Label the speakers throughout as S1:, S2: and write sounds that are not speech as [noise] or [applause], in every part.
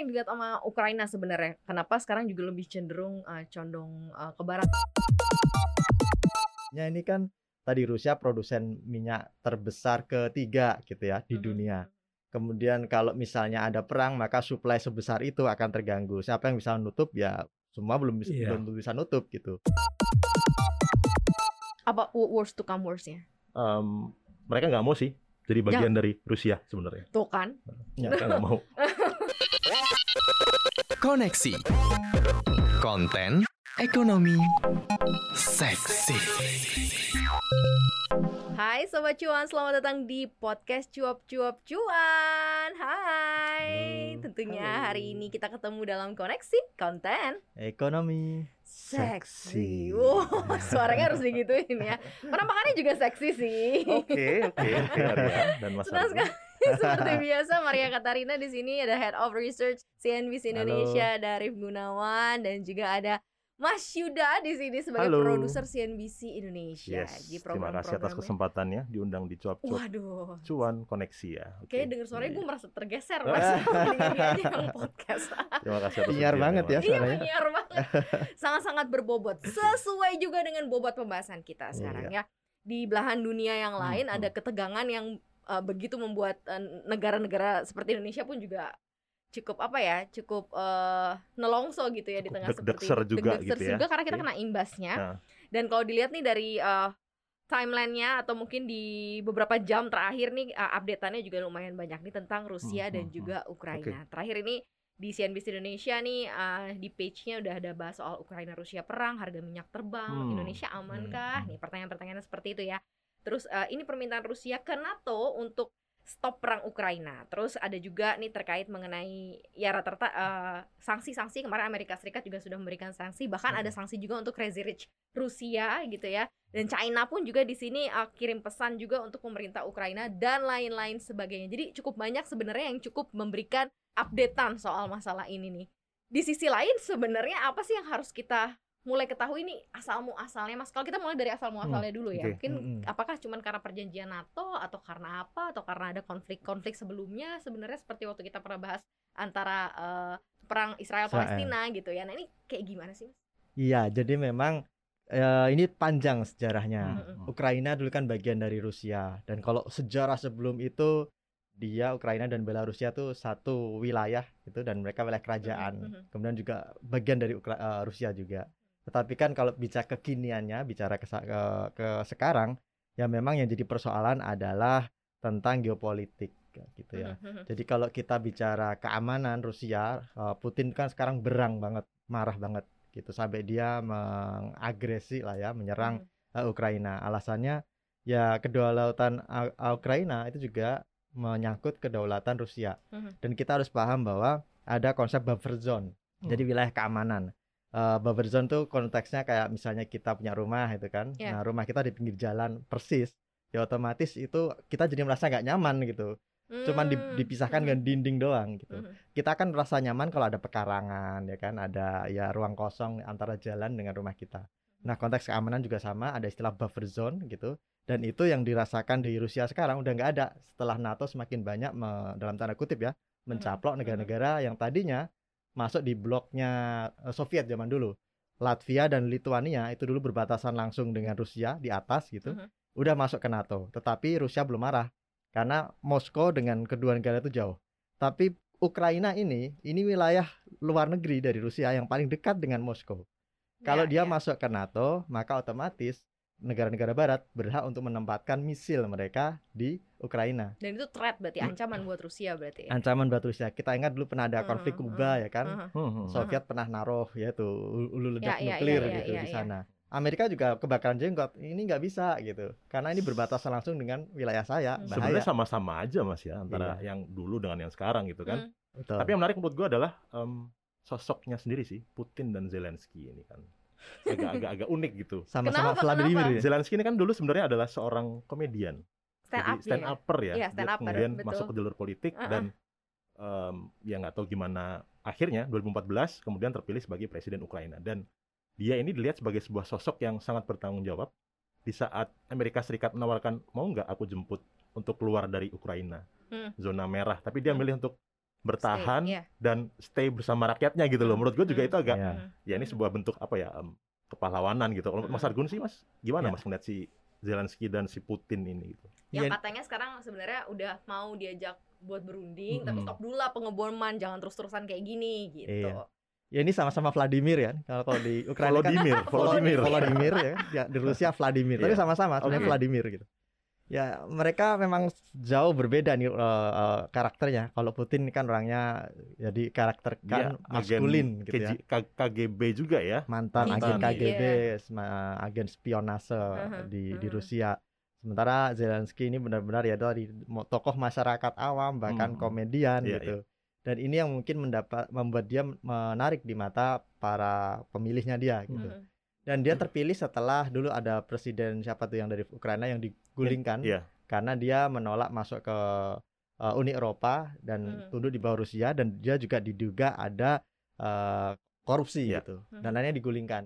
S1: yang dilihat sama Ukraina sebenarnya? Kenapa sekarang juga lebih cenderung uh, condong uh, ke barat?
S2: Ya ini kan tadi Rusia produsen minyak terbesar ketiga gitu ya di
S1: Mhm.
S2: dunia. Kemudian kalau misalnya ada perang maka supply sebesar itu akan terganggu. Siapa yang bisa nutup ya semua belum bisa
S3: Iya.
S2: belum bisa nutup gitu.
S1: Apa wo- worst to come worst-nya?
S3: Em, mereka nggak mau sih jadi bagian dari Rusia sebenarnya.
S1: Tuh kan?
S2: Ya.
S3: Mereka nggak mau. [laughs]
S4: Koneksi. Konten ekonomi seksi.
S1: Hai Sobat Cuan, selamat datang di podcast Cuap Cuap Cuan Hai
S2: Halo.
S1: Tentunya
S2: Halo.
S1: hari ini kita ketemu dalam koneksi konten
S2: Ekonomi
S1: seksi Wow, [laughs] suaranya harus digituin ya Penampakannya juga seksi sih
S3: Oke, oke, oke, Arya dan Mas
S1: Senang sekali. [laughs] Seperti biasa Maria Katarina di sini ada Head of Research CNBC
S2: Halo.
S1: Indonesia ada Arif Gunawan dan juga ada Mas Yuda di sini sebagai
S3: Halo.
S1: produser CNBC Indonesia
S3: Yes,
S1: di
S3: terima kasih atas kesempatannya diundang di cuap-cuap
S1: Waduh,
S3: cuan koneksi ya. Oke.
S1: Kayaknya denger suaranya gue
S3: Iya.
S1: merasa tergeser [laughs] mas aja yang podcast
S3: Terima kasih atas
S2: Penyiar
S3: ujiannya,
S2: banget ya.
S3: Mas.
S1: Iya
S2: suaranya.
S1: menyiar banget [laughs] Sangat-sangat berbobot Sesuai juga dengan bobot pembahasan kita sekarang ya Di belahan dunia yang lain
S3: Hmm,
S1: ada ketegangan yang uh, begitu membuat uh, negara-negara seperti Indonesia pun juga cukup apa ya cukup uh, nelongso gitu ya di
S3: Cukup
S1: tengah
S3: deg-degser
S1: seperti
S3: juga
S1: deg-degser
S3: gitu ya.
S1: juga karena kita
S3: Oke.
S1: kena imbasnya
S3: Nah.
S1: dan kalau dilihat nih dari uh, timelinenya atau mungkin di beberapa jam terakhir nih uh, updateannya juga lumayan banyak nih tentang Rusia
S3: Hmm,
S1: dan
S3: hmm,
S1: juga Ukraina. Terakhir ini di CNBC Indonesia nih uh, di page-nya udah ada bahas soal Ukraina Rusia perang, harga minyak terbang,
S3: Hmm,
S1: Indonesia aman
S3: hmm, hmm.
S1: Nih pertanyaan-pertanyaan seperti itu ya. Terus uh, ini permintaan Rusia ke NATO untuk stop perang Ukraina. Terus ada juga nih terkait mengenai ya rata-rata uh, sanksi-sanksi kemarin Amerika Serikat juga sudah memberikan sanksi, bahkan
S3: Hmm.
S1: ada sanksi juga untuk crazy rich Rusia gitu ya. Dan China pun juga di sini uh, kirim pesan juga untuk pemerintah Ukraina dan lain-lain sebagainya. Jadi cukup banyak sebenarnya yang cukup memberikan updatean soal masalah ini nih. Di sisi lain sebenarnya apa sih yang harus kita mulai ketahui nih asal muasalnya Mas? Kalau kita mulai dari asal muasalnya dulu ya.
S3: oke.
S1: Mungkin
S2: Mm-mm.
S1: apakah cuman karena perjanjian NATO atau karena apa atau karena ada konflik-konflik sebelumnya sebenarnya seperti waktu kita pernah bahas antara eh, perang Israel Palestina gitu ya. Nah, ini kayak gimana sih, Mas?
S2: Iya, jadi memang eh, ini panjang sejarahnya.
S1: Mm-mm.
S2: Ukraina dulu kan bagian dari Rusia dan kalau sejarah sebelum itu dia Ukraina dan Belarusia tuh satu wilayah gitu dan mereka wilayah kerajaan.
S1: Mhm, mhm.
S2: Kemudian juga bagian dari Ukra- eh, Rusia juga. Tetapi kan kalau bicara kekiniannya, bicara ke, ke ke sekarang ya memang yang jadi persoalan adalah tentang geopolitik gitu ya.
S1: Mhm, mhm.
S2: Jadi kalau kita bicara keamanan Rusia, eh, Putin kan sekarang berang banget, marah banget gitu sampai dia mengagresi lah ya, menyerang
S1: Mhm.
S2: eh, Ukraina. Alasannya ya kedaulatan A- Ukraina itu juga menyangkut kedaulatan Rusia. Dan kita harus paham bahwa ada konsep buffer zone. Jadi wilayah keamanan. Eh, buffer zone tuh konteksnya kayak misalnya kita punya rumah itu kan.
S1: Iya.
S2: Nah, rumah kita di pinggir jalan persis. Ya otomatis itu kita jadi merasa nggak nyaman gitu. Cuman di-
S1: Hmm,
S2: dipisahkan
S1: mhm,
S2: dengan dinding doang gitu
S1: mhm.
S2: kita kan merasa nyaman kalau ada pekarangan ya kan ada ya ruang kosong antara jalan dengan rumah kita nah konteks keamanan juga sama ada istilah buffer zone gitu dan itu yang dirasakan di Rusia sekarang udah nggak ada setelah NATO semakin banyak me- dalam tanda kutip ya mencaplok negara-negara yang tadinya masuk di bloknya eh, Soviet zaman dulu Latvia dan Lithuania itu dulu berbatasan langsung dengan Rusia di atas gitu
S1: Mhm.
S2: udah masuk ke NATO tetapi Rusia belum marah karena Moskow dengan kedua negara itu jauh tapi Ukraina ini ini wilayah luar negeri dari Rusia yang paling dekat dengan Moskow. Kalau
S1: Ya,
S2: dia
S1: ya.
S2: masuk ke NATO, maka otomatis negara-negara barat berhak untuk menempatkan misil mereka di Ukraina.
S1: dan itu threat berarti ancaman buat Rusia berarti ya.
S2: Ancaman buat Rusia. Kita ingat dulu pernah ada konflik
S1: Mhm,
S2: Kuba ya kan.
S3: Hmm, hmm.
S2: Soviet pernah naruh yaitu hulu ledak
S1: Ya, ya,
S2: nuklir
S1: ya, ya,
S2: gitu
S1: ya,
S2: di
S1: ya.
S2: sana. Amerika juga kebakaran jenggot. Ini nggak bisa gitu. Karena ini berbatasan langsung dengan wilayah saya.
S1: Hmm.
S2: Bahaya.
S3: Sebenarnya sama-sama aja mas ya antara
S2: Iya.
S3: yang dulu dengan yang sekarang gitu kan.
S1: Hmm.
S2: Betul.
S3: Tapi yang menarik menurut gua adalah em, sosoknya sendiri sih Putin dan Zelensky ini kan agak-agak agak unik gitu.
S2: sama-sama Vladimir ya.
S3: Zelensky ini kan dulu sebenarnya adalah seorang komedian.
S1: Stand
S3: Jadi
S1: up
S3: stand
S1: ya.
S3: upper ya.
S1: Iya, stand upper,
S3: kemudian
S1: betul.
S3: masuk ke jalur politik
S1: Uh-uh.
S3: dan em, ya nggak tahu gimana akhirnya 2014 kemudian terpilih sebagai presiden Ukraina dan dia ini dilihat sebagai sebuah sosok yang sangat bertanggung jawab di saat Amerika Serikat menawarkan mau nggak aku jemput untuk keluar dari Ukraina
S1: Hmm.
S3: zona merah tapi dia
S1: Hmm.
S3: milih untuk bertahan
S1: Stay, iya.
S3: dan stay bersama rakyatnya gitu loh. Menurut gue juga
S1: Hmm.
S3: itu agak
S2: Iya.
S1: Hmm.
S3: ya ini sebuah bentuk apa ya em, kepahlawanan gitu. Kalau Mas
S1: Hmm.
S3: Argun sih Mas, gimana
S2: Ya.
S3: Mas ngeliat si Zelensky dan si Putin ini gitu?
S1: yang
S2: Iya.
S1: katanya sekarang sebenarnya udah mau diajak buat berunding tapi
S3: Mm-mm.
S1: stop dulu lah pengeboman jangan terus-terusan kayak gini gitu
S2: Iya. Ya ini sama-sama Vladimir ya. Kalau kalau di Ukraina kan
S3: Volodymyr, Volodymyr.
S2: Ya, ya di Rusia Vladimir. Tapi
S3: Iya.
S2: sama-sama sebenarnya
S3: Oke.
S2: Vladimir gitu. Ya mereka memang jauh berbeda nih eh, eh, karakternya. Kalau Putin kan orangnya jadi karakter
S3: Dia
S2: kan maskulin gitu ya.
S3: KGB juga ya.
S2: Mantan
S3: Mantan,
S2: agen
S1: iya.
S2: KGB, sema- agen spionase
S1: Mhm,
S2: di di
S1: mhm.
S2: Rusia. Sementara Zelensky ini benar-benar ya dari tokoh masyarakat awam bahkan
S3: Mhm.
S2: komedian
S3: Iya,
S2: gitu. Dan ini yang mungkin mendapat membuat dia menarik di mata para pemilihnya dia gitu.
S1: Mhm.
S2: Dan dia terpilih setelah dulu ada presiden siapa tuh yang dari Ukraina yang digulingkan
S3: Iya.
S2: karena dia menolak masuk ke uh, Uni Eropa dan
S1: Hmm.
S2: tunduk di bawah Rusia dan dia juga diduga ada uh, korupsi
S3: Iya.
S2: gitu.
S1: Hmm.
S2: Dan akhirnya digulingkan.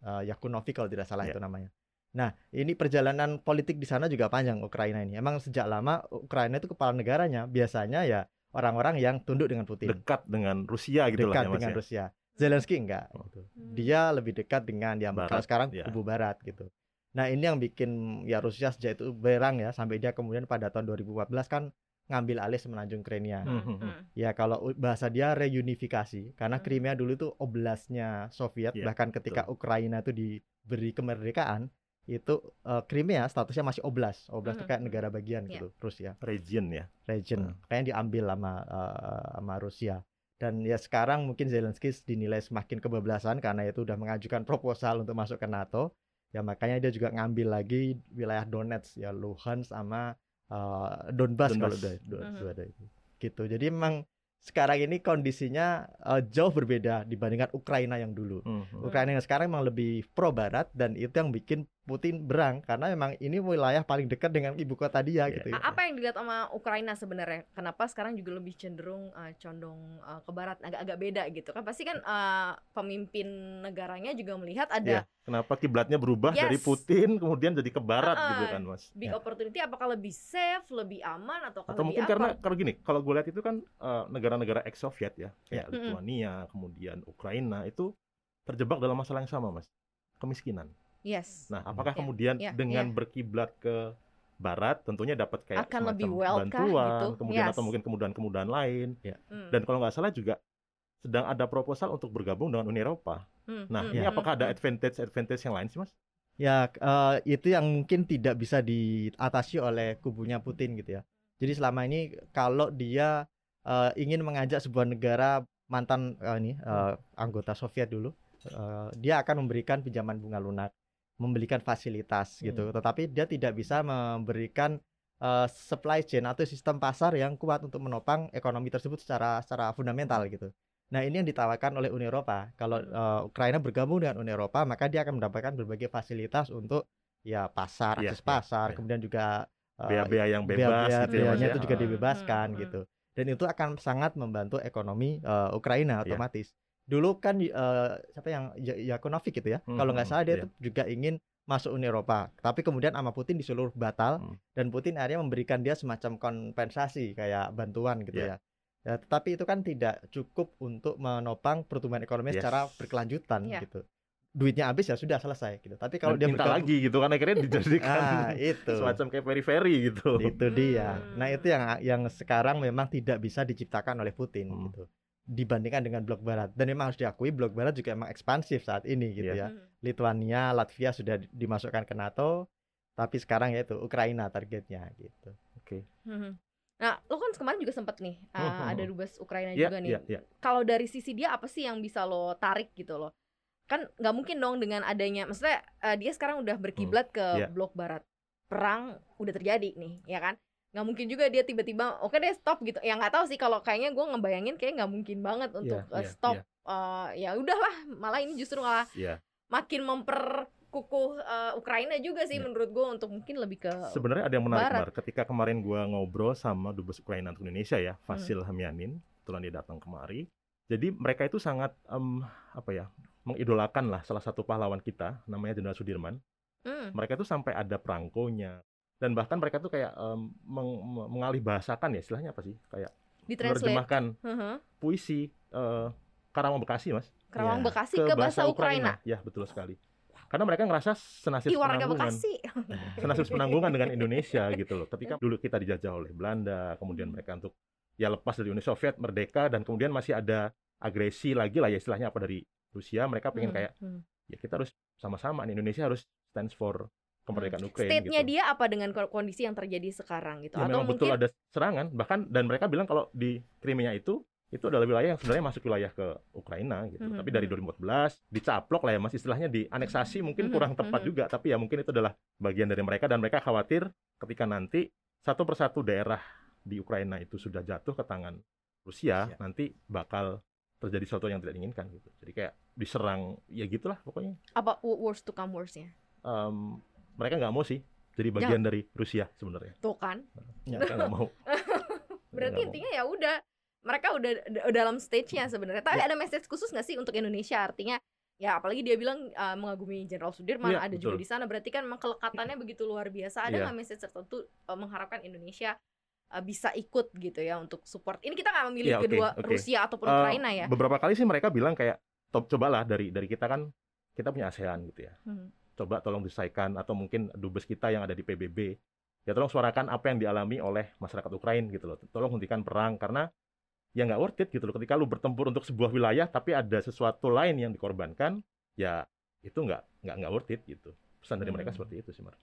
S2: Uh, Yakunovic kalau tidak salah
S3: Iya.
S2: itu namanya. Nah, ini perjalanan politik di sana juga panjang Ukraina ini. Emang sejak lama Ukraina itu kepala negaranya biasanya ya orang-orang yang tunduk dengan Putin,
S3: Dekat dengan Rusia gitu
S2: dekat
S3: lah ya Mas
S2: dengan
S3: ya.
S2: Rusia. Zelensky enggak gitu dia lebih dekat dengan ya
S3: Barat,
S2: kalau sekarang
S3: ya.
S2: kubu barat gitu. Nah ini yang bikin ya Rusia sejak itu berang ya sampai dia kemudian pada tahun 2014 kan ngambil alih semenanjung Crimea.
S3: Hmm,
S1: Hmm,
S3: hmm,
S1: hmm.
S2: Ya kalau bahasa dia reunifikasi karena
S1: Hmm.
S2: Crimea dulu itu oblastnya Soviet
S3: Iya,
S2: bahkan ketika Ukraina itu diberi kemerdekaan itu eh, Crimea statusnya masih oblast. Oblast itu
S1: Hmm,
S2: kayak negara bagian
S1: Iya.
S2: gitu Rusia
S3: Region ya.
S2: region
S3: Hmm.
S2: kayaknya diambil sama eh, sama Rusia dan ya sekarang mungkin Zelensky dinilai semakin kebablasan karena itu udah mengajukan proposal untuk masuk ke NATO. Ya makanya dia juga ngambil lagi wilayah Donetsk ya Luhansk sama eh, Donbas, kalau udah dua-
S1: Mhm.
S2: dua ada itu. Gitu. Jadi memang sekarang ini kondisinya eh, jauh berbeda dibandingkan Ukraina yang dulu.
S3: Hmm, hmm.
S2: Ukraina yang sekarang memang lebih pro barat dan itu yang bikin Putin berang karena memang ini wilayah paling dekat dengan ibu kota dia
S3: Iya,
S2: gitu ya.
S1: Apa yang dilihat sama Ukraina sebenarnya? Kenapa sekarang juga lebih cenderung uh, condong uh, ke barat, agak-agak beda gitu kan? Pasti kan uh, pemimpin negaranya juga melihat ada
S3: Iya. Kenapa kiblatnya berubah dari
S1: Yes.
S3: Putin kemudian jadi ke barat
S1: Ah,
S3: gitu kan Mas?
S1: big
S2: Ya.
S1: opportunity. Apakah lebih safe, lebih aman atau
S3: Atau mungkin
S1: lebih
S3: karena
S1: apa?
S3: kalau gini, kalau gue lihat itu kan eh, negara-negara ex Soviet ya, kayak. Lithuania, kemudian Ukraina itu terjebak dalam masalah yang sama, Mas. Kemiskinan.
S1: Yes.
S3: Nah, apakah
S1: Ya,
S3: kemudian
S1: ya,
S3: dengan
S1: ya.
S3: berkiblat ke barat tentunya dapat kayak
S1: Akan lebih
S3: semacam
S1: wealth kah
S3: bantuan,
S1: gitu?
S3: kemudian
S1: Yes.
S3: atau mungkin kemudahan-kemudahan lain.
S1: Hmm.
S3: Dan kalau nggak salah juga sedang ada proposal untuk bergabung dengan Uni Eropa.
S1: Hmm,
S3: Nah,
S1: hmm,
S3: ini
S1: hmm,
S3: apakah ada
S1: hmm.
S3: advantage-advantage yang lain sih, Mas?
S2: Ya, eh, itu yang mungkin tidak bisa diatasi oleh kubunya Putin gitu ya. Jadi selama ini kalau dia eh, ingin mengajak sebuah negara mantan eh, ini eh, anggota Soviet dulu, eh, dia akan memberikan pinjaman bunga lunak, memberikan fasilitas gitu. Tetapi dia tidak bisa memberikan eh, supply chain atau sistem pasar yang kuat untuk menopang ekonomi tersebut secara secara fundamental gitu. Nah, ini yang ditawarkan oleh Uni Eropa. Kalau eh, Ukraina bergabung dengan Uni Eropa, maka dia akan mendapatkan berbagai fasilitas untuk ya pasar,
S3: Iya,
S2: akses
S3: iya,
S2: pasar,
S3: iya.
S2: kemudian juga eh,
S3: Bea-bea yang bebas
S2: bea-bea-
S3: gitu ya,
S2: beanya
S3: ya.
S2: itu juga
S1: Hmm,
S2: dibebaskan
S1: hmm, hmm.
S2: gitu. Dan itu akan sangat membantu ekonomi eh, Ukraina
S3: Iya.
S2: otomatis. Dulu kan eh, siapa yang Ya- Yakunovic gitu ya.
S3: Hmm,
S2: Kalau nggak
S3: hmm,
S2: salah dia
S3: iya.
S2: tuh juga ingin masuk Uni Eropa. Tapi kemudian sama Putin disuruh batal
S3: Hmm.
S2: dan Putin akhirnya memberikan dia semacam kompensasi kayak bantuan gitu
S3: Iya.
S2: ya. Ya, tetapi itu kan tidak cukup untuk menopang pertumbuhan ekonomi
S3: Yes.
S2: secara berkelanjutan
S1: Iya.
S2: gitu. Duitnya habis ya sudah selesai gitu. Tapi kalau
S3: Dan
S2: dia
S3: minta
S2: bergabung-
S3: lagi gitu kan akhirnya [laughs] dijadikan
S2: ah itu
S3: semacam kayak peri-peri gitu.
S2: itu dia. Nah,
S1: Hmm.
S2: itu yang yang sekarang memang tidak bisa diciptakan oleh Putin
S3: Hmm.
S2: gitu. Dibandingkan dengan blok barat. Dan memang harus diakui blok barat juga emang ekspansif saat ini gitu
S3: Iya.
S2: ya.
S1: Hmm.
S2: Lituania, Latvia sudah di- dimasukkan ke NATO, tapi sekarang ya itu Ukraina targetnya gitu.
S1: Hmm. Nah, lo kan kemarin juga sempet nih uh,
S3: Hmm, hmm,
S1: ada
S3: hmm.
S1: dubes Ukraina
S3: Iya,
S1: juga nih.
S3: iya, iya.
S1: Kalau dari sisi dia apa sih yang bisa lo tarik gitu loh? Kan nggak mungkin dong dengan adanya, maksudnya uh, dia sekarang udah berkiblat ke
S3: iya.
S1: blok barat, perang udah terjadi nih, ya kan? Nggak mungkin juga dia tiba-tiba, oke deh stop gitu. Ya nggak tahu sih kalau kayaknya gue ngebayangin kayak nggak mungkin banget untuk uh,
S3: iya,
S1: stop.
S3: iya.
S1: Uh, ya udahlah, malah ini justru malah
S3: Iya.
S1: makin memperkukuh uh, Ukraina juga sih
S3: Iya.
S1: menurut gue untuk mungkin lebih ke
S3: Sebenarnya ada yang menarik,
S1: Barat.
S3: Mar. Ketika kemarin gua ngobrol sama dubes Ukraina untuk Indonesia ya, Vasil Hamyanin, kebetulan dia datang kemari. Jadi mereka itu sangat em, apa ya, mengidolakan lah salah satu pahlawan kita, namanya Jenderal Sudirman.
S1: Hmm.
S3: Mereka itu sampai ada perangkonya dan bahkan mereka tuh kayak em, meng- me- mengalih bahasakan ya istilahnya apa sih? Kayak
S1: Ditranslate.
S3: menerjemahkan
S1: Heeh.
S3: puisi eh, Karawang Bekasi, Mas,
S1: Kerawang
S2: Iya.
S1: Bekasi ke, bahasa Ukraina.
S3: Ya, betul sekali. Karena mereka ngerasa senasib
S1: Ih, warga
S3: penanggungan,
S1: Bekasi.
S3: senasib [laughs] penanggungan dengan Indonesia gitu loh. Tapi kan dulu kita dijajah oleh Belanda, kemudian mereka untuk ya lepas dari Uni Soviet, merdeka dan kemudian masih ada agresi lagi lah ya istilahnya apa dari Rusia, mereka pengen
S1: Hmm,
S3: kayak
S1: hmm.
S3: ya kita harus sama-sama nih Indonesia harus stands for kemerdekaan Ukraina
S1: State-nya
S3: gitu.
S1: dia apa dengan ko- kondisi yang terjadi sekarang gitu?
S3: Ya
S1: Atau
S3: memang betul
S1: mungkin
S3: ada serangan bahkan dan mereka bilang kalau di Crimea itu itu adalah wilayah yang sebenarnya masuk wilayah ke Ukraina gitu.
S1: Mhm,
S3: Tapi dari
S1: mhm.
S3: 2014 dicaplok lah ya Mas istilahnya dianeksasi mungkin
S1: Mhm,
S3: kurang tepat
S1: mhm.
S3: juga tapi ya mungkin itu adalah bagian dari mereka dan mereka khawatir ketika nanti satu persatu daerah di Ukraina itu sudah jatuh ke tangan Rusia
S2: Rusia.
S3: nanti bakal terjadi sesuatu yang tidak diinginkan gitu. Jadi kayak diserang ya gitulah pokoknya.
S1: apa wo- worst to come worst-nya?
S3: Em, mereka nggak mau sih jadi bagian dari Rusia sebenarnya.
S1: Tuh kan.
S2: Ya.
S3: Mereka nggak mau. [laughs]
S1: Berarti
S3: mau.
S1: intinya ya udah mereka udah dalam stage-nya sebenarnya. Tapi
S3: Ya.
S1: ada message khusus nggak sih untuk Indonesia? Artinya ya apalagi dia bilang uh, mengagumi Jenderal Sudirman,
S3: Iya,
S1: ada juga
S3: betul.
S1: di sana. Berarti kan memang kelekatannya begitu luar biasa. Ada
S3: Iya.
S1: nggak message tertentu uh, mengharapkan Indonesia uh, bisa ikut gitu ya untuk support. Ini kita nggak memilih
S3: Iya, oke,
S1: kedua
S3: oke.
S1: Rusia ataupun
S3: Eh,
S1: Ukraina ya.
S3: Beberapa kali sih mereka bilang kayak cobalah dari dari kita kan kita punya ASEAN gitu ya.
S1: Hmm.
S3: Coba tolong diselesaikan atau mungkin dubes kita yang ada di PBB ya tolong suarakan apa yang dialami oleh masyarakat Ukraina gitu loh. Tolong hentikan perang karena ya nggak worth it gitu loh. Ketika lu bertempur untuk sebuah wilayah tapi ada sesuatu lain yang dikorbankan, ya itu nggak nggak nggak worth it gitu. Pesan dari mereka
S1: Hmm.
S3: seperti itu sih, Mar.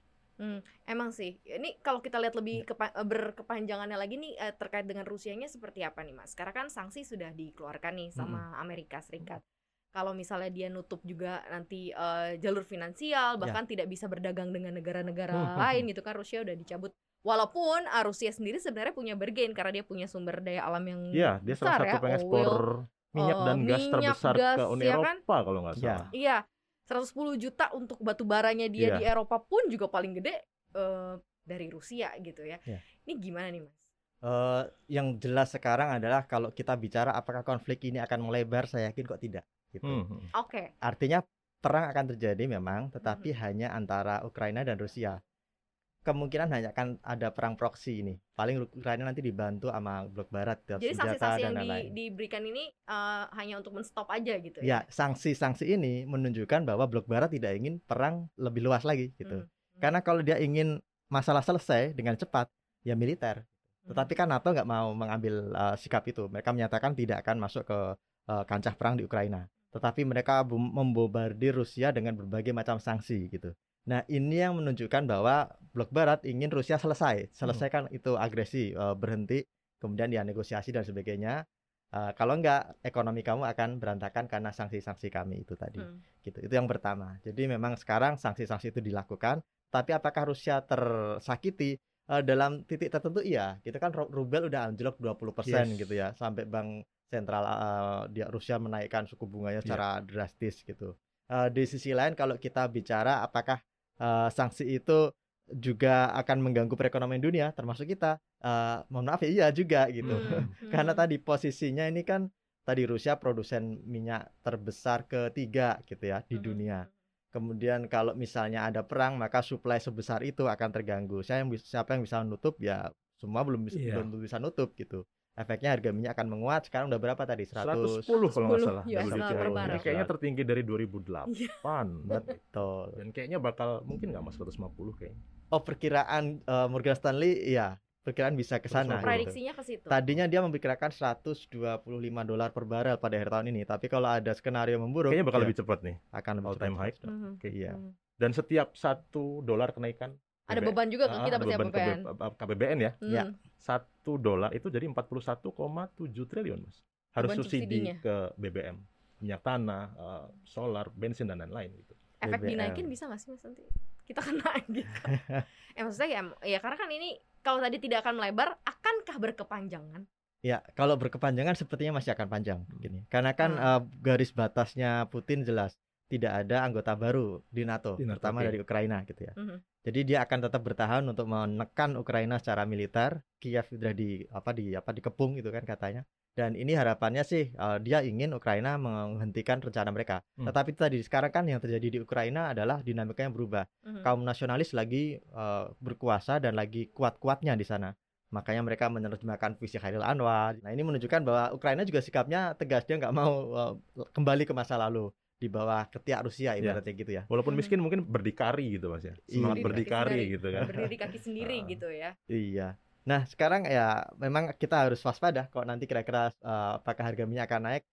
S1: Emang sih. Ini kalau kita lihat lebih kepa- eh, berkepanjangannya lagi nih eh, terkait dengan Rusianya seperti apa nih Mas? Karena kan sanksi sudah dikeluarkan nih sama Amerika Serikat. Kalau misalnya dia nutup juga nanti eh, jalur finansial, bahkan tidak bisa berdagang dengan negara-negara
S3: Hmm.
S1: lain gitu kan Rusia udah dicabut. Walaupun eh, Rusia sendiri sebenarnya punya bargain karena dia punya sumber daya alam yang
S3: Iya, dia salah
S1: besar
S3: satu
S1: ya,
S3: pengekspor minyak dan gas
S1: minyak,
S3: terbesar
S1: gas,
S3: ke Uni
S1: ya kan?
S3: Eropa kalau nggak
S2: Iya.
S3: salah.
S1: Iya, 110 juta untuk batu baranya dia
S3: Iya.
S1: di Eropa pun juga paling gede eh, dari Rusia gitu ya.
S2: Iya.
S1: Ini gimana nih, Mas?
S2: Eh, yang jelas sekarang adalah kalau kita bicara apakah konflik ini akan melebar, saya yakin kok tidak. Gitu.
S3: Hmm, hmm.
S1: Oke.
S2: Artinya perang akan terjadi memang, tetapi
S1: Mhm.
S2: hanya antara Ukraina dan Rusia. Kemungkinan hanya akan ada perang proksi ini. Paling Ukraina nanti dibantu sama blok barat,
S1: Jadi
S2: senjata
S1: sanksi-sanksi
S2: dan
S1: yang di- diberikan ini eh, hanya untuk menstop aja gitu
S2: Ya, sanksi-sanksi ini menunjukkan bahwa blok barat tidak ingin perang lebih luas lagi gitu.
S1: Hmm.
S2: Karena kalau dia ingin masalah selesai dengan cepat, ya militer.
S1: Hmm.
S2: Tetapi kan NATO nggak mau mengambil uh, sikap itu. Mereka menyatakan tidak akan masuk ke uh, kancah perang di Ukraina. Tetapi mereka bom- membombardir Rusia dengan berbagai macam sanksi gitu. Nah ini yang menunjukkan bahwa blok Barat ingin Rusia selesai, selesaikan itu agresi, uh, berhenti, kemudian ya negosiasi dan sebagainya. Uh, kalau enggak, ekonomi kamu akan berantakan karena sanksi-sanksi kami itu tadi
S1: Hmm.
S2: gitu. Itu yang pertama. Jadi memang sekarang sanksi-sanksi itu dilakukan, tapi apakah Rusia tersakiti Eh, dalam titik tertentu iya. Gitu kan ru- rubel udah anjlok 20%
S3: Yes.
S2: gitu ya, sampai bank sentral eh, dia Rusia menaikkan suku bunganya
S3: Iya.
S2: secara drastis gitu. Eh, di sisi lain kalau kita bicara apakah eh, sanksi itu juga akan mengganggu perekonomian dunia termasuk kita, eh, mohon maaf ya iya juga gitu.
S1: Hmm. [laughs]
S2: Karena
S1: Hmm.
S2: tadi posisinya ini kan tadi Rusia produsen minyak terbesar ketiga gitu ya di
S1: Hmm.
S2: dunia. Kemudian kalau misalnya ada perang maka supply sebesar itu akan terganggu. Saya yang bis- siapa yang bisa nutup ya semua belum bisa
S3: Iya.
S2: belum bisa nutup gitu. Efeknya harga minyak akan menguat. Sekarang udah berapa tadi? 100
S3: 110 kalau nggak
S1: 110
S3: salah
S1: US per barrel.
S3: Ini kayaknya tertinggi dari 2008
S1: Iya.
S2: Betul.
S3: dan kayaknya bakal mungkin nggak mas 150 kayaknya
S2: Oh, perkiraan eh, Morgan Stanley iya, perkiraan bisa ke sana.
S3: 150.
S2: gitu.
S1: Prediksinya ke situ.
S2: Tadinya dia memperkirakan 125 dolar per barel pada akhir tahun ini, tapi kalau ada skenario memburuk
S3: kayaknya bakal
S2: ya,
S3: lebih cepat nih
S2: akan lebih
S3: all time
S2: cepat.
S3: high
S1: Mhm.
S3: Oke.
S2: Iya.
S1: Mhm.
S3: dan setiap satu dolar kenaikan
S1: Ada beban juga ke
S3: ah,
S1: kita berarti
S3: beban KBBN ya
S1: Hmm.
S2: Ya.
S3: satu dolar itu jadi 41,7 triliun mas harus
S1: Beban
S3: subsidi
S1: subsidinya.
S3: ke BBM minyak tanah eh, solar bensin dan lain-lain gitu
S1: Efek
S2: BBM.
S1: dinaikin bisa nggak sih Mas nanti? Kita kena gitu. [laughs] eh maksudnya ya, ya karena kan ini kalau tadi tidak akan melebar, akankah berkepanjangan?
S2: Ya, kalau berkepanjangan sepertinya masih akan panjang gini. Karena kan
S1: Hmm.
S2: eh, garis batasnya Putin jelas tidak ada anggota baru di NATO,
S3: Di NATO,
S2: terutama
S3: oke.
S2: dari Ukraina gitu ya.
S1: Mhm.
S2: Jadi dia akan tetap bertahan untuk menekan Ukraina secara militer. Kiev sudah di apa di apa dikepung gitu kan katanya. Dan ini harapannya sih eh, dia ingin Ukraina menghentikan rencana mereka.
S3: Hmm.
S2: Tetapi tadi sekarang kan yang terjadi di Ukraina adalah dinamika yang berubah.
S1: Mhm.
S2: Kaum nasionalis lagi eh, berkuasa dan lagi kuat-kuatnya di sana. Makanya mereka menerjemahkan visi Khairil Anwar. Nah ini menunjukkan bahwa Ukraina juga sikapnya tegas dia nggak mau uh, kembali ke masa lalu di bawah ketiak Rusia
S3: Iya.
S2: ibaratnya gitu ya.
S3: Walaupun
S1: Hmm.
S3: miskin mungkin berdikari gitu Mas ya. Semangat
S2: Iya.
S3: berdikari
S1: Berdiri
S3: gitu kan.
S1: berdiri kaki sendiri [laughs]
S3: Ah.
S1: gitu ya
S2: Iya. Nah sekarang ya memang kita harus waspada kok nanti kira-kira uh, apakah harga minyak akan naik.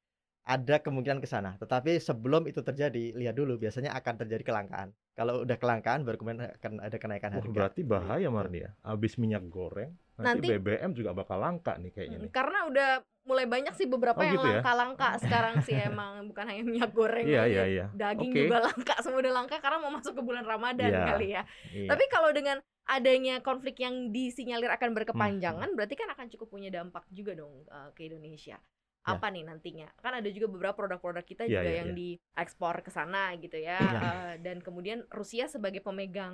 S2: Ada kemungkinan ke sana. Tetapi sebelum itu terjadi, lihat dulu biasanya akan terjadi kelangkaan. Kalau udah kelangkaan baru kemudian akan ada kenaikan
S3: Wah,
S2: harga.
S3: berarti bahaya
S2: Gitu.
S3: Marni ya. Habis minyak goreng,
S1: Nanti-
S3: nanti, BBM juga bakal langka nih kayaknya nih.
S1: karena udah mulai banyak sih beberapa
S3: Oh,
S1: yang
S3: gitu ya?
S1: langka-langka sekarang sih [laughs] emang bukan hanya minyak goreng
S3: Iya,
S1: aja.
S3: iya, iya.
S1: daging
S3: Oke.
S1: juga langka semua udah langka karena mau masuk ke bulan Ramadan
S3: Iya.
S1: kali ya
S2: Iya.
S1: tapi kalau dengan adanya konflik yang disinyalir akan berkepanjangan
S3: Hmm.
S1: berarti kan akan cukup punya dampak juga dong uh, ke Indonesia
S2: Ya.
S1: apa nih nantinya kan ada juga beberapa produk-produk kita
S3: Iya,
S1: juga
S3: iya,
S1: yang
S3: iya.
S1: diekspor ke sana gitu ya
S2: Iya.
S1: Uh, dan kemudian Rusia sebagai pemegang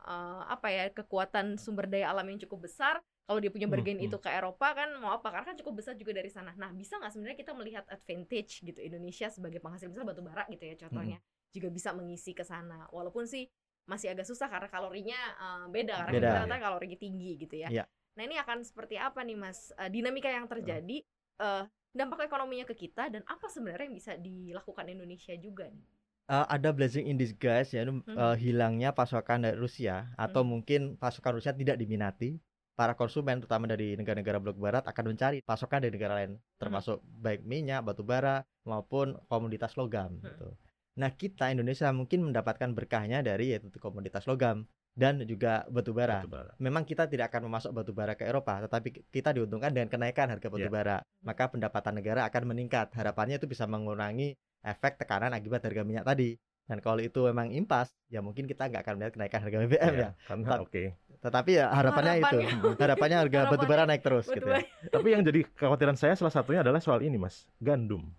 S1: uh, apa ya kekuatan sumber daya alam yang cukup besar kalau dia punya
S3: Hmm,
S1: bergen
S3: hmm.
S1: itu ke Eropa kan mau apa? Karena kan cukup besar juga dari sana. Nah bisa nggak sebenarnya kita melihat advantage gitu Indonesia sebagai penghasil besar batu bara gitu ya contohnya? Juga bisa mengisi ke sana. Walaupun sih masih agak susah karena kalorinya uh, beda. Karena
S2: Beda.
S1: kita katakan kalorinya tinggi gitu ya.
S2: Iya.
S1: nah ini akan seperti apa nih mas? Uh, dinamika yang terjadi uh, dampak ekonominya ke kita dan apa sebenarnya yang bisa dilakukan Indonesia juga nih?
S2: Uh, ada blessing in disguise ya
S1: Hmm.
S2: uh, hilangnya pasokan dari Rusia atau
S1: Hmm.
S2: mungkin pasokan Rusia tidak diminati para konsumen terutama dari negara-negara blok barat akan mencari pasokan dari negara lain termasuk baik minyak batu bara maupun komoditas logam
S1: Hmm.
S2: gitu. Nah kita Indonesia mungkin mendapatkan berkahnya dari yaitu komoditas logam dan juga batu bara.
S3: Batu bara.
S2: Memang kita tidak akan memasok batu bara ke Eropa, tetapi kita diuntungkan dengan kenaikan harga batu
S3: Iya.
S2: bara. Maka pendapatan negara akan meningkat. Harapannya itu bisa mengurangi efek tekanan akibat harga minyak tadi. Dan kalau itu memang impas, ya mungkin kita nggak akan melihat kenaikan harga BBM
S3: Iya,
S2: ya.
S3: Karena oke.
S2: Tetapi ya harapannya itu, harapannya harga batu bara naik terus gitu ya.
S3: Tapi yang jadi kekhawatiran saya salah satunya adalah soal ini Mas, gandum.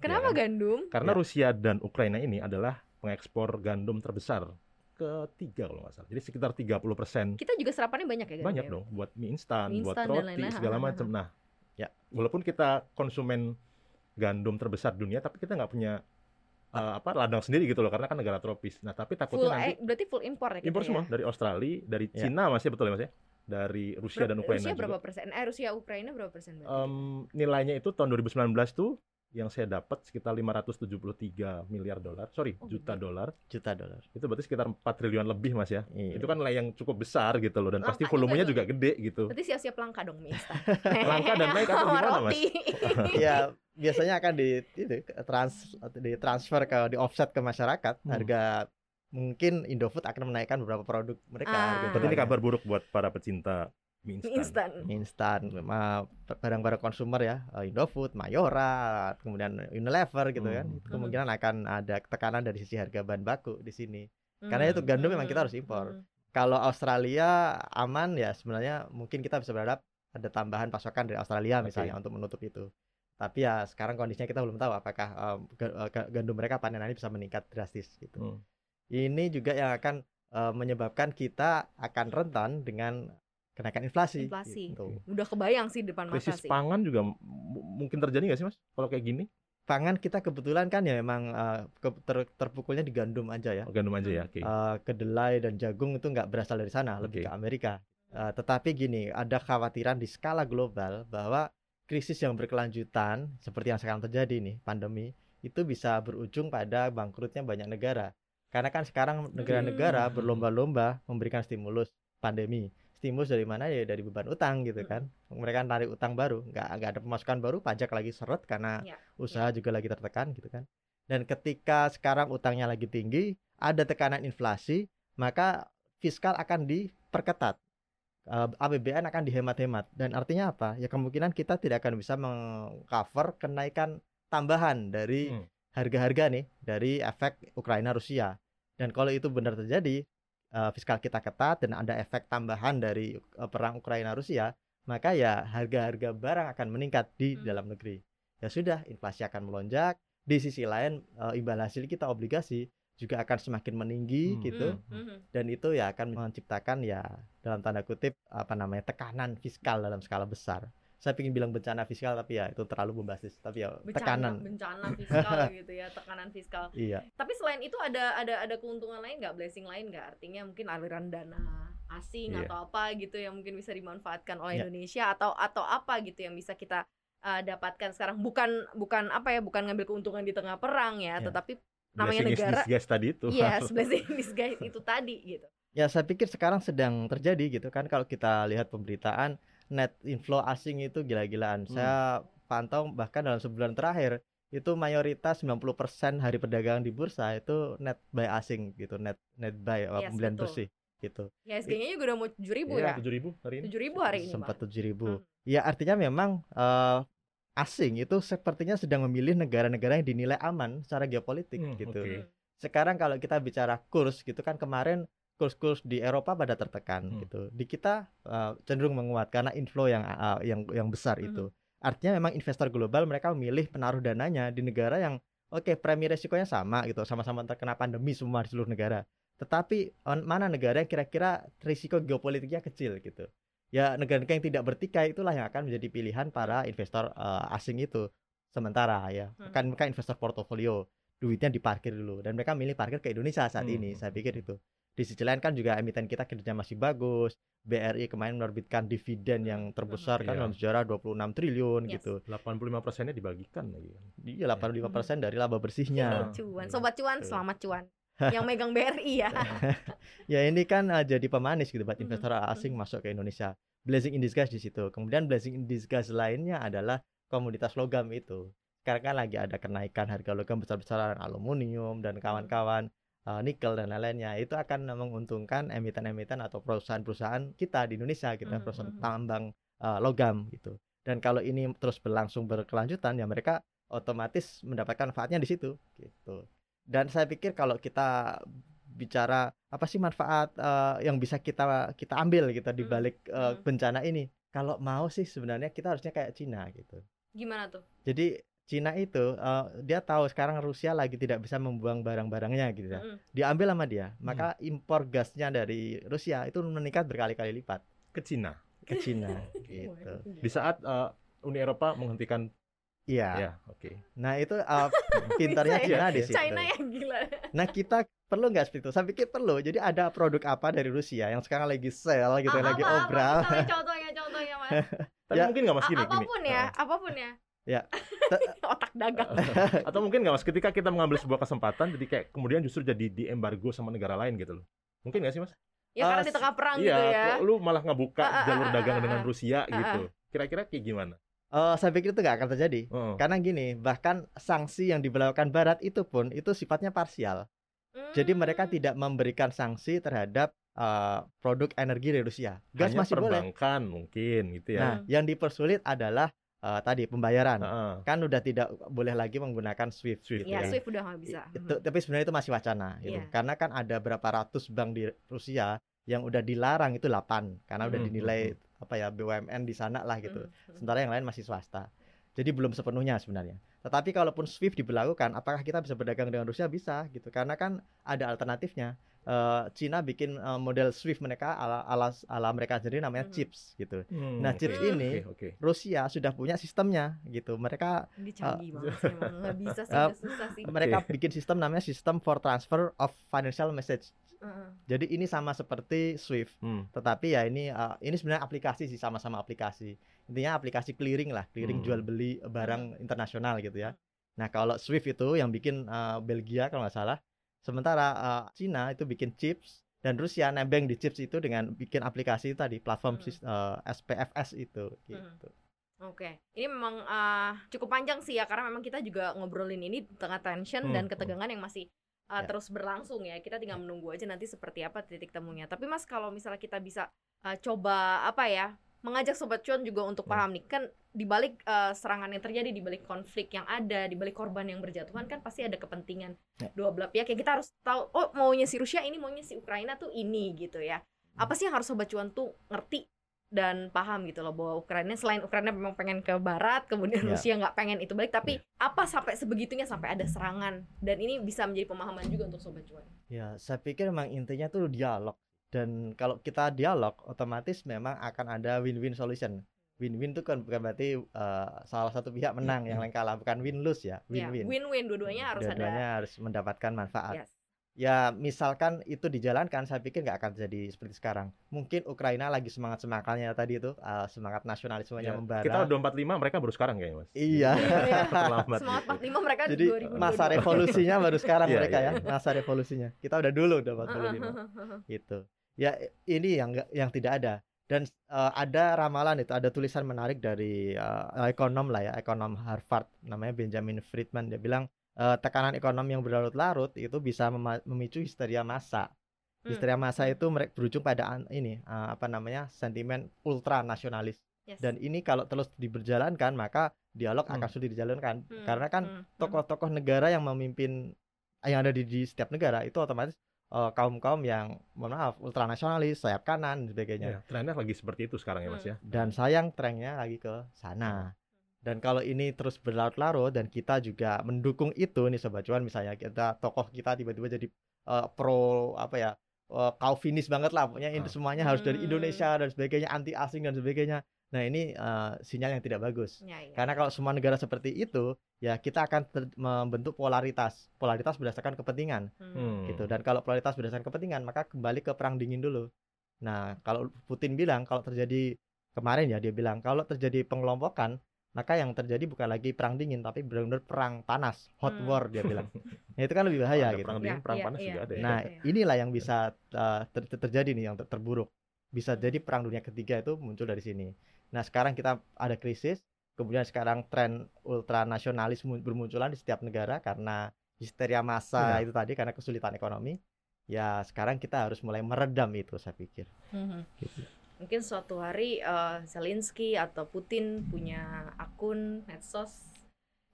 S1: kenapa
S3: kan?
S1: gandum
S3: Karena
S2: Ya.
S3: Rusia dan Ukraina ini adalah pengekspor gandum terbesar ketiga kalau nggak salah. Jadi sekitar 30 persen
S1: kita juga serapannya banyak ya gandum
S3: banyak
S1: ya?
S3: dong buat mie instan,
S1: Mie
S3: buat roti segala macam. Nah,
S2: Ya.
S3: walaupun kita konsumen gandum terbesar dunia, tapi kita nggak punya eh, apa ladang sendiri gitu loh, karena kan negara tropis. Nah, tapi
S1: full
S3: takutnya nanti
S1: eh, berarti full impor ya
S3: impor
S1: ya?
S3: semua dari Australia, dari
S2: Ya.
S3: Cina masih betul ya mas ya, dari Rusia
S1: Ber-
S3: dan Ukraina
S1: Rusia
S3: juga.
S1: berapa persen? Eh Rusia Ukraina berapa persen berarti?
S3: Em, nilainya itu tahun 2019 tuh yang saya dapat sekitar 573 miliar dolar, sorry
S1: Oh,
S3: juta dolar.
S2: Juta dolar.
S3: Itu berarti sekitar 4 triliun lebih mas ya.
S2: Iya.
S3: Itu kan nilai yang cukup besar gitu loh, dan pasti
S1: Langka
S3: volumenya
S1: juga
S3: juga gede gitu.
S1: Berarti siap-siap langka dong instan. [laughs]
S3: Langka dan naik atau gimana, Mas? [laughs] [laughs]
S2: ya biasanya akan di itu, trans ditransfer ke di offset ke masyarakat
S3: Hmm.
S2: harga mungkin Indofood akan menaikkan beberapa produk mereka
S1: Ah.
S3: Berarti ini kabar buruk buat para pecinta mie
S1: Mie
S3: instan.
S1: instan.
S2: instan barang-barang konsumer ya eh, Indofood, Mayora, kemudian Unilever gitu kan
S3: Hmm.
S2: Itu kemungkinan akan ada tekanan dari sisi harga bahan baku di sini Karena itu gandum memang kita harus impor.
S1: Hmm.
S2: kalau Australia aman ya sebenarnya mungkin kita bisa berharap ada tambahan pasokan dari Australia misalnya untuk menutup itu tapi ya sekarang kondisinya kita belum tahu apakah ga- gandum mereka panenannya bisa meningkat drastis gitu
S3: Hmm.
S2: ini juga yang akan menyebabkan kita akan rentan dengan kenaikan inflasi
S1: Inflasi.
S2: gitu.
S1: Udah kebayang sih di depan mata
S3: Krisis
S1: sih.
S3: pangan juga mungkin terjadi nggak sih mas? Kalau kayak gini,
S2: pangan kita kebetulan kan ya memang ke- ter- terpukulnya di gandum aja ya
S3: Oh, gandum aja ya. Oke.
S2: Eh, kedelai dan jagung itu nggak berasal dari sana, lebih
S3: Oke.
S2: ke Amerika. Eh, tetapi gini, ada khawatiran di skala global bahwa krisis yang berkelanjutan seperti yang sekarang terjadi nih, pandemi, itu bisa berujung pada bangkrutnya banyak negara. Karena kan sekarang negara-negara
S3: Hmm.
S2: berlomba-lomba memberikan stimulus pandemi. Stimulus dari mana ya dari beban utang gitu kan. Mereka narik utang baru, nggak nggak ada pemasukan baru, pajak lagi seret karena
S1: Ya,
S2: usaha juga lagi tertekan gitu kan. Dan ketika sekarang utangnya lagi tinggi, ada tekanan inflasi, maka fiskal akan diperketat. Eh, APBN akan dihemat-hemat dan artinya apa? Ya kemungkinan kita tidak akan bisa mengcover kenaikan tambahan dari
S3: Hmm.
S2: harga-harga nih dari efek Ukraina Rusia. Dan kalau itu benar terjadi, eh, fiskal kita ketat dan ada efek tambahan dari eh, perang Ukraina Rusia, maka ya harga-harga barang akan meningkat di
S1: Hmm.
S2: dalam negeri. Ya sudah, inflasi akan melonjak. Di sisi lain, eh, imbal hasil kita obligasi juga akan semakin meninggi
S3: Hmm.
S2: gitu.
S1: Hmm, hmm.
S2: Dan itu ya akan menciptakan ya dalam tanda kutip apa namanya tekanan fiskal dalam skala besar. Saya ingin bilang bencana fiskal tapi ya itu terlalu bombastis. Tapi ya
S1: Bencana,
S2: tekanan.
S1: bencana [laughs] fiskal gitu ya, tekanan fiskal.
S2: Iya.
S1: Tapi selain itu ada ada ada keuntungan lain nggak, blessing lain nggak? Artinya mungkin aliran dana asing
S3: Iya.
S1: atau apa gitu yang mungkin bisa dimanfaatkan oleh
S2: Ya.
S1: Indonesia atau atau apa gitu yang bisa kita uh, dapatkan sekarang bukan bukan apa ya bukan ngambil keuntungan di tengah perang ya,
S2: Ya.
S1: tetapi namanya
S3: Blessing
S1: negara
S3: disguise tadi itu.
S1: yes [laughs] blessing in disguise itu tadi gitu.
S2: Ya saya pikir sekarang sedang terjadi gitu kan kalau kita lihat pemberitaan net inflow asing itu gila-gilaan.
S3: Hmm.
S2: Saya pantau bahkan dalam sebulan terakhir itu mayoritas 90% hari perdagangan di bursa itu net buy asing gitu, net net buy uh,
S1: Yes,
S2: pembelian
S1: betul.
S2: bersih gitu.
S1: ISG-nya juga udah mau 7000 ribu
S3: Iya,
S1: ya.
S3: tujuh ribu hari ini.
S1: 7000 hari ini,
S2: sempat. 7000 ribu.
S1: Hmm.
S2: Ya artinya memang eh, asing itu sepertinya sedang memilih negara-negara yang dinilai aman secara geopolitik
S3: Hmm,
S2: gitu.
S3: oke.
S1: Hmm.
S2: Sekarang kalau kita bicara kurs gitu kan kemarin kurs-kurs di Eropa pada tertekan
S3: Hmm.
S2: gitu. Di kita eh, cenderung menguat karena inflow yang eh, yang yang besar
S1: Hmm.
S2: itu. Artinya memang investor global mereka memilih penaruh dananya di negara yang oke premi resikonya sama gitu, sama-sama terkena pandemi semua di seluruh negara. Tetapi on- mana negara yang kira-kira risiko geopolitiknya kecil gitu. Ya negara-negara yang tidak bertikai itulah yang akan menjadi pilihan para investor eh, asing itu. Sementara ya,
S1: Hmm.
S2: kan mereka investor portofolio, duitnya diparkir dulu dan mereka milih parkir ke Indonesia saat
S3: Hmm.
S2: ini. Saya pikir itu. Di sisi lain kan juga emiten kita kinerja masih bagus. BRI kemarin menerbitkan dividen yang terbesar kan
S3: Iya.
S2: dalam sejarah 26 triliun
S1: Yes.
S2: gitu.
S3: 85 persennya dibagikan lagi kan.
S2: Iya 85% dari laba bersihnya.
S1: Cuan,
S3: Iya,
S1: sobat cuan, selamat cuan. [laughs] yang megang BRI ya. [laughs]
S2: ya ini kan uh, jadi pemanis gitu buat investor asing masuk ke Indonesia. Blessing in disguise di situ. Kemudian blessing in disguise lainnya adalah komoditas logam itu. Sekarang kan lagi ada kenaikan harga logam besar-besaran aluminium dan kawan-kawan uh, nikel dan lain-lainnya. Itu akan menguntungkan emiten-emiten atau perusahaan-perusahaan kita di Indonesia gitu,
S1: Mhm,
S2: perusahaan
S1: mhm.
S2: tambang uh, logam gitu. Dan kalau ini terus berlangsung berkelanjutan ya mereka otomatis mendapatkan manfaatnya di situ gitu. Dan saya pikir kalau kita bicara apa sih manfaat eh, yang bisa kita kita ambil gitu di
S1: Hmm,
S2: balik eh,
S1: hmm.
S2: bencana ini. Kalau mau sih sebenarnya kita harusnya kayak Cina gitu.
S1: Gimana tuh?
S2: Jadi Cina itu eh, dia tahu sekarang Rusia lagi tidak bisa membuang barang-barangnya gitu ya.
S1: Mm-mm.
S2: Diambil sama dia. Maka impor gasnya dari Rusia itu meningkat berkali-kali lipat
S3: Ke Cina.
S2: ke Cina [laughs] gitu.
S3: Di saat eh, Uni Eropa menghentikan
S2: Iya.
S3: ya, oke.
S2: Nah, itu eh, [laughs] pintarnya
S1: Bisa
S2: Cina
S1: ya?
S2: di situ.
S1: China yang gila.
S2: Nah kita perlu nggak seperti itu? Saya pikir perlu. Jadi ada produk apa dari Rusia yang sekarang lagi sell gitu,
S1: Ah,
S2: lagi
S1: apa, apa?
S2: obral.
S1: Misalnya [laughs] contohnya, contohnya mas.
S3: Tapi
S2: Ya.
S3: mungkin nggak mas gini, gini.
S1: apa pun ya,
S3: Eh,
S1: apa pun ya.
S2: Ya. [laughs]
S1: Otak dagang. [laughs]
S3: atau mungkin nggak mas ketika kita mengambil sebuah kesempatan jadi kayak kemudian justru jadi di embargo sama negara lain gitu loh mungkin nggak sih mas
S1: Ya karena
S2: Ah,
S1: di tengah perang
S3: iya
S1: gitu ya.
S3: kok lu malah ngebuka
S1: Ah, ah,
S3: jalur dagang dengan. Rusia gitu kira-kira kayak gimana
S2: Eh, saya pikir itu nggak akan terjadi.
S3: oh.
S2: Karena gini, bahkan sanksi yang diberlakukan Barat itu pun itu sifatnya parsial. Jadi mereka
S1: Hmm.
S2: tidak memberikan sanksi terhadap eh, produk energi dari Rusia. Gas
S3: Hanya
S2: masih boleh.
S3: perbankan mungkin gitu
S2: Nah,
S3: ya
S2: yang dipersulit adalah eh, tadi pembayaran.
S3: Heeh.
S2: Kan udah tidak boleh lagi menggunakan SWIFT.
S3: SWIFT,
S2: gitu
S1: Ya,
S2: ya.
S1: Swift udah nggak bisa.
S2: itu tapi sebenarnya itu masih wacana gitu.
S1: Iya.
S2: Karena kan ada berapa ratus bank di Rusia yang udah dilarang itu 8 karena udah
S3: Hmm,
S2: dinilai apa ya BUMN di sana lah gitu.
S1: Hmm.
S2: Sementara yang lain masih swasta. Jadi belum sepenuhnya sebenarnya. Tetapi kalaupun SWIFT diberlakukan, apakah kita bisa berdagang dengan Rusia? Bisa gitu. Karena kan ada alternatifnya. Eh, Cina bikin eh, model SWIFT mereka ala ala ala mereka sendiri namanya
S1: Mhm.
S2: chips gitu.
S3: Hmm,
S2: Nah,
S3: oke,
S2: chips ini
S3: oke
S2: Rusia sudah punya sistemnya gitu. Mereka
S1: Ini canggih banget. Nggak [laughs] bisa sih,
S2: Uh,
S1: susah sih.
S2: mereka bikin sistem namanya sistem for transfer of financial message.
S1: Heeh.
S2: Jadi ini sama seperti SWIFT,
S3: Hmm.
S2: tetapi ya ini uh, ini sebenarnya aplikasi sih sama-sama aplikasi. Intinya aplikasi clearing lah, clearing
S3: Hmm.
S2: jual beli barang internasional gitu ya. Nah kalau SWIFT itu yang bikin uh, Belgia kalau nggak salah, sementara uh, Cina itu bikin chips dan Rusia nembeng di chips itu dengan bikin aplikasi tadi platform
S1: Hmm.
S2: uh, SPFS itu gitu.
S1: Oke, ini memang uh, cukup panjang sih ya karena memang kita juga ngobrolin ini di tengah tension
S3: Hmm,
S1: dan ketegangan yang masih uh,
S2: Ya.
S1: terus berlangsung ya. Kita tinggal menunggu aja nanti seperti apa titik temunya. Tapi Mas kalau misalnya kita bisa uh, coba apa ya mengajak sobat cuan juga untuk
S3: Hmm.
S1: paham nih kan di balik uh, serangan yang terjadi di balik konflik yang ada di balik korban yang berjatuhan kan pasti ada kepentingan
S2: Ya.
S1: dua belah pihak ya kita harus tahu oh maunya si Rusia ini maunya si Ukraina tuh ini gitu ya apa sih yang harus sobat cuan tuh ngerti dan paham gitu loh bahwa Ukraina selain Ukraina memang pengen ke barat kemudian
S2: Ya.
S1: Rusia nggak pengen itu balik tapi apa sampai sebegitunya sampai ada serangan dan ini bisa menjadi pemahaman juga untuk sobat cuan
S2: Ya, saya pikir memang intinya tuh dialog. Dan kalau kita dialog, otomatis memang akan ada win-win solution. Win-win itu kan bukan berarti eh, salah satu pihak menang, yang lain kalah, bukan win-lose ya,
S1: ya
S2: win-win.
S1: win-win dua-duanya harus
S2: Dua-duanya
S1: ada
S2: harus mendapatkan manfaat.
S1: yes
S2: ya misalkan itu dijalankan saya pikir nggak akan jadi seperti sekarang mungkin Ukraina lagi semangat semangatnya tadi itu uh, semangat nasionalismenya
S3: Ya,
S2: membara
S3: Kita udah 45, mereka baru sekarang kayaknya, Mas.
S2: iya [laughs]
S1: Iya.
S3: Terlambat.
S1: Semangat
S3: gitu.
S1: 45 mereka
S2: jadi
S1: 2022.
S2: masa revolusinya baru sekarang
S3: Iya,
S2: mereka
S3: iya,
S2: ya masa revolusinya kita udah dulu udah 45 gitu ya ini yang yang tidak ada dan eh, ada ramalan itu ada tulisan menarik dari eh, ekonom lah ya ekonom Harvard namanya Benjamin Friedman dia bilang eh, tekanan ekonomi yang berlarut-larut itu bisa memicu histeria massa
S1: Hmm.
S2: histeria massa itu mereka berujung pada an- ini eh, apa namanya sentimen ultra nasionalis
S1: Yes.
S2: dan ini kalau terus diberjalankan maka dialog
S3: Hmm.
S2: akan sulit dijalankan
S1: Hmm,
S2: karena kan
S1: hmm, hmm.
S2: tokoh-tokoh negara yang memimpin yang ada di, di setiap negara itu otomatis eh, kaum-kaum yang mohon maaf ultranasionalis sayap kanan dan sebagainya
S3: Ya, trennya lagi seperti itu sekarang ya, Mas ya.
S2: dan sayang trennya lagi ke sana dan kalau ini terus berlarut-larut dan kita juga mendukung itu nih sobat cuan misalnya kita tokoh kita tiba-tiba jadi eh, pro apa ya eh, Calvinis banget lah pokoknya ini
S3: Ah.
S2: semuanya harus dari
S1: Hmm.
S2: Indonesia dan sebagainya anti asing dan sebagainya nah ini eh, sinyal yang tidak bagus
S1: Ya, ya.
S2: karena kalau semua negara seperti itu, ya kita akan membentuk polaritas. Polaritas berdasarkan kepentingan
S1: Hmm.
S2: Gitu. Dan kalau polaritas berdasarkan kepentingan, maka kembali ke perang dingin dulu. Nah, kalau Putin bilang kalau terjadi kemarin ya dia bilang kalau terjadi pengelompokan, maka yang terjadi bukan lagi perang dingin tapi benar-benar perang panas, hot
S1: Hmm.
S2: war dia bilang. Nah, itu kan lebih bahaya
S3: Ada
S2: gitu.
S3: perang
S1: Ya,
S3: dingin, perang
S1: iya,
S3: panas
S1: iya,
S3: juga ada ya.
S2: Nah,
S1: iya.
S2: inilah yang bisa uh, ter- terjadi nih yang ter- terburuk. Bisa jadi perang dunia ketiga itu muncul dari sini. Nah, sekarang kita ada krisis, kemudian sekarang tren ultranasionalis mu- bermunculan di setiap negara karena histeria massa
S3: Iya.
S2: itu tadi karena kesulitan ekonomi. Ya, sekarang kita harus mulai meredam itu saya pikir.
S1: Mhm.
S2: Gitu.
S1: Mungkin suatu hari eh, Zelensky atau Putin punya akun medsos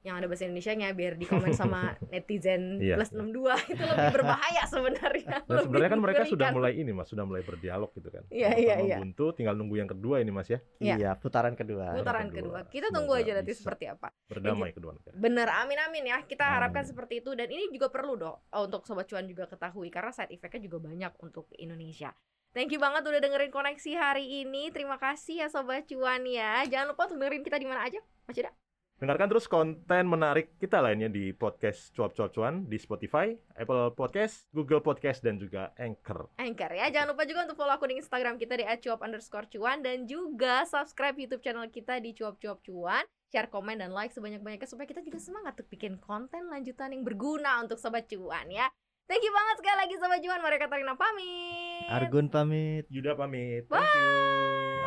S1: yang ada bahasa Indonesia-nya biar dikomen sama [laughs] netizen
S3: Iya.
S1: plus 62 [laughs] itu lebih berbahaya sebenarnya.
S3: Dan sebenarnya kan mereka sudah mulai ini Mas, sudah mulai berdialog gitu kan.
S1: Iya, iya, iya.
S3: buntu, tinggal nunggu yang kedua ini Mas ya.
S1: Iya.
S2: Iya, putaran kedua.
S1: putaran
S3: kedua.
S1: kedua. Kita tunggu aja nanti seperti apa.
S3: Berdamai kedua negara.
S1: Bener, amin amin ya. Kita harapkan
S3: Amin.
S1: seperti itu dan ini juga perlu dong eh, untuk sobat cuan juga ketahui karena side effect-nya juga banyak untuk Indonesia. Thank you banget udah dengerin koneksi hari ini. Terima kasih ya sobat cuan ya. Jangan lupa untuk dengerin kita di mana aja. Mas Yuda.
S3: Dengarkan terus konten menarik kita lainnya di podcast Cuap Cuap Cuan di Spotify, Apple Podcast, Google Podcast, dan juga Anchor.
S1: Anchor ya. Jangan lupa juga untuk follow akun Instagram kita di @cuap underscore cuan dan juga subscribe YouTube channel kita di cuap cuap cuan. Share, komen, dan like sebanyak-banyaknya supaya kita juga semangat untuk bikin konten lanjutan yang berguna untuk sobat cuan ya. Thank you banget sekali lagi sobat cuan. Maria Katarina pamit.
S2: Argun pamit.
S3: Yuda pamit.
S1: Bye.
S3: Thank you.